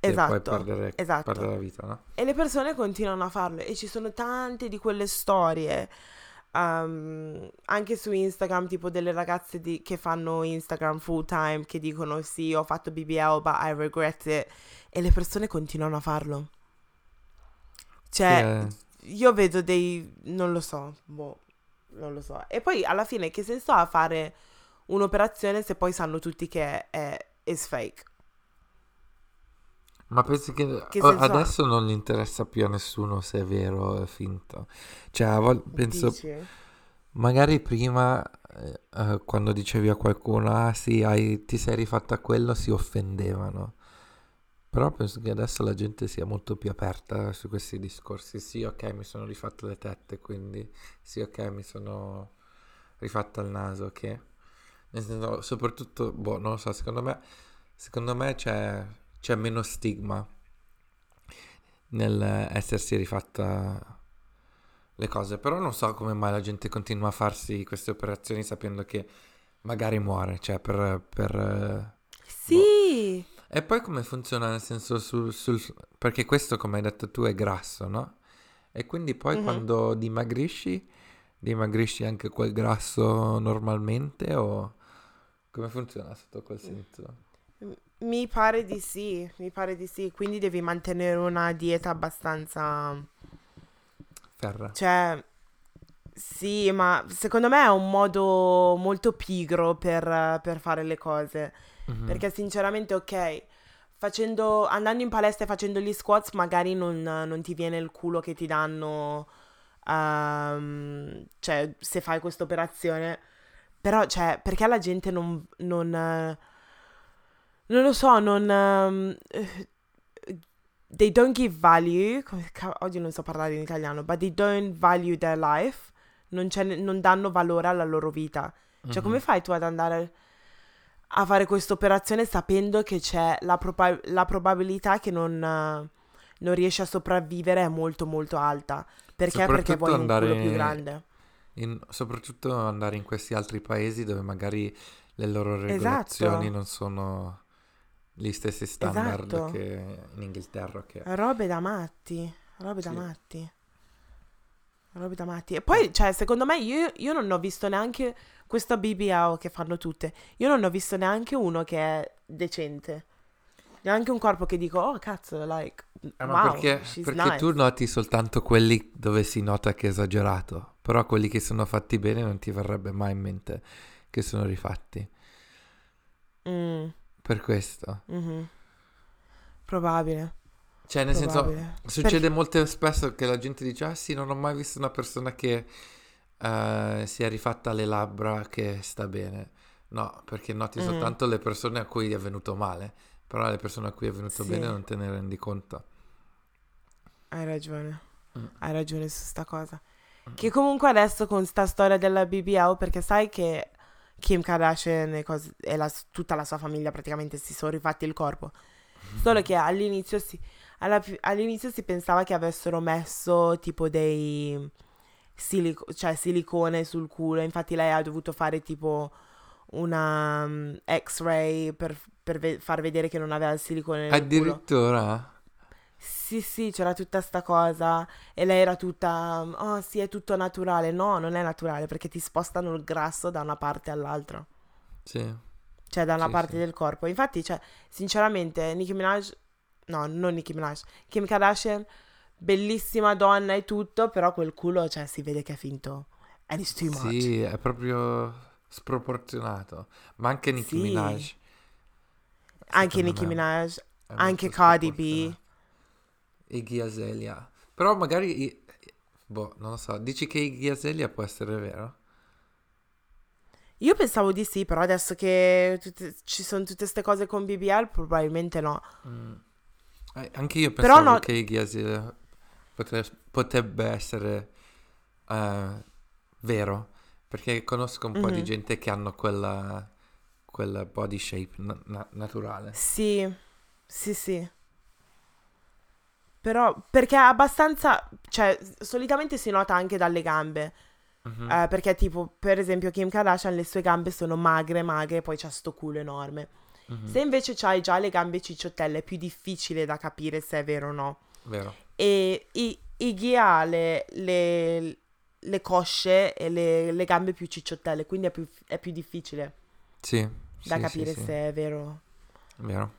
che Esatto, perdere, esatto. perdere la vita, no? E le persone continuano a farlo e ci sono tante di quelle storie. um, anche su Instagram, tipo delle ragazze di- che fanno Instagram full time che dicono sì, ho fatto BBL, but I regret it. E le persone continuano a farlo. Cioè, eh, io vedo dei... non lo so, boh, non lo so. E poi alla fine che senso ha fare un'operazione se poi sanno tutti che è is fake? Ma pensi che, Che o- senso ha? adesso non gli interessa più a nessuno se è vero o è finto? Cioè, vol- penso, Dici? magari prima, eh, eh, quando dicevi a qualcuno, ah sì, hai- ti sei rifatta quello, si offendevano. Però penso che adesso la gente sia molto più aperta su questi discorsi. Sì, ok, mi sono rifatto le tette, quindi sì, ok, mi sono rifatta il naso, ok? Nel senso, soprattutto, boh, non lo so, secondo me, secondo me c'è, c'è meno stigma nel essersi rifatta le cose. Però non so come mai la gente continua a farsi queste operazioni sapendo che magari muore, cioè per... per eh, Sì! E poi come funziona nel senso sul, sul- perché questo come hai detto tu è grasso, no? E quindi poi Mhm. quando dimagrisci, dimagrisci anche quel grasso normalmente o come funziona sotto quel senso? Mi pare di sì, mi pare di sì. Quindi devi mantenere una dieta abbastanza... Ferra. Cioè, sì, ma secondo me è un modo molto pigro per, per fare le cose. Mhm. Perché sinceramente, ok, facendo, andando in palestra e facendo gli squats magari non, non ti viene il culo che ti danno, ehm, cioè, se fai questa operazione. Però, cioè, perché la gente non, non, non lo so, non... eh, they don't give value, oggi non so parlare in italiano, but they don't value their life, non, non danno valore alla loro vita. Cioè, Mhm. come fai tu ad andare a fare questa operazione sapendo che c'è la, proba- la probabilità che non, non riesci a sopravvivere è molto molto alta? Perché? Perché vuoi un culo più grande. In- soprattutto andare in questi altri paesi dove magari le loro regolazioni non sono gli stessi standard Esatto. che in Inghilterra. Che... Robe da matti, robe da Sì. matti. Robe da matti. E poi, cioè, secondo me, io, io non ho visto neanche questa BBL che fanno tutte. Io non ho visto neanche uno che è decente. Neanche un corpo che dico, oh cazzo, like, Eh, ma wow, perché, perché nice. tu noti soltanto quelli dove si nota che è esagerato, però quelli che sono fatti bene non ti verrebbe mai in mente che sono rifatti. Mm, Per questo. mhm. Probabile, Cioè, nel senso, probabile. succede molto spesso che la gente dice, ah sì, non ho mai visto una persona che eh, si è rifatta le labbra che sta bene. No, perché noti Mm. soltanto le persone a cui è venuto male, però le persone a cui è venuto Sì. bene non te ne rendi conto. Hai ragione. Mm. Hai ragione su sta cosa. Mm. Che comunque adesso con sta storia della BBL, perché sai che Kim Kardashian e, cos- e la- tutta la sua famiglia praticamente si sono rifatti il corpo. Solo che all'inizio si, alla all'inizio si pensava che avessero messo tipo dei silico- cioè silicone sul culo. Infatti lei ha dovuto fare tipo una mm, x-ray per, per ve- far vedere che non aveva il silicone nel culo. Addirittura... Sì, sì, c'era tutta sta cosa e lei era tutta, oh sì, è tutto naturale. No, non è naturale perché ti spostano il grasso da una parte all'altra, Sì. cioè da una Sì, parte sì. del corpo. Infatti, cioè, sinceramente, Nicki Minaj, no, non Nicki Minaj, Kim Kardashian, bellissima donna e tutto, però quel culo, cioè, si vede che è finto. And it's too much. Sì, è proprio sproporzionato. Ma anche Nicki Sì. Minaj. Anche Nicki Minaj, è anche Cardi B. Iggy Azalea. Però magari... Boh, non lo so. Dici che Iggy Azalea può essere vero? Io pensavo di sì, però adesso che tutte- ci sono tutte queste cose con BBL, probabilmente no. Mm. Eh, anche io pensavo no- che Azalea potre- potrebbe essere eh, vero, perché conosco un po' di Mhm. gente che hanno quella, quella body shape na- na- naturale. Sì, sì, sì. Però perché è abbastanza, cioè, solitamente si nota anche dalle gambe. Mhm. Eh, perché tipo, per esempio, Kim Kardashian, le sue gambe sono magre, magre, poi c'ha sto culo enorme. Mhm. Se invece c'hai già le gambe cicciottelle, è più difficile da capire se è vero o no. Vero. E I- Iggy ha le, le- le cosce e le, le gambe più cicciottelle, quindi è più, è più difficile Sì. da sì, capire sì, sì. se è vero. Vero.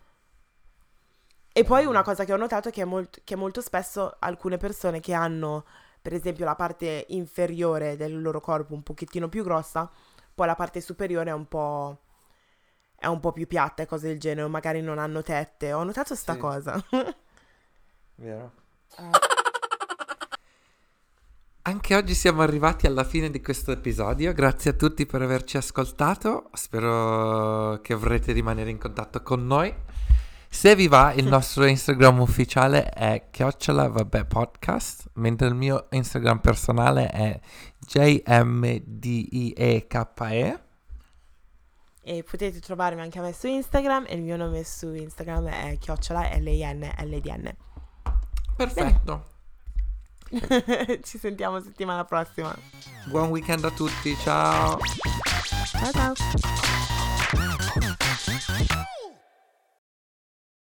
E poi una cosa che ho notato è che, molt- che molto spesso alcune persone che hanno, per esempio, la parte inferiore del loro corpo un pochettino più grossa, poi la parte superiore è un po', è un po' più piatta e cose del genere, o magari non hanno tette. Ho notato sta Sì. cosa. Vero. Anche oggi siamo arrivati alla fine di questo episodio. Grazie a tutti per averci ascoltato. Spero che vorrete rimanere in contatto con noi. Se vi va, il nostro Instagram ufficiale è chiocciola vabbè podcast, mentre il mio Instagram personale è jmdiekke e potete trovarmi anche a me su Instagram e il mio nome su Instagram è chiocciola LINLDN. Perfetto. Ci sentiamo settimana prossima. Buon weekend a tutti, ciao. Ciao ciao.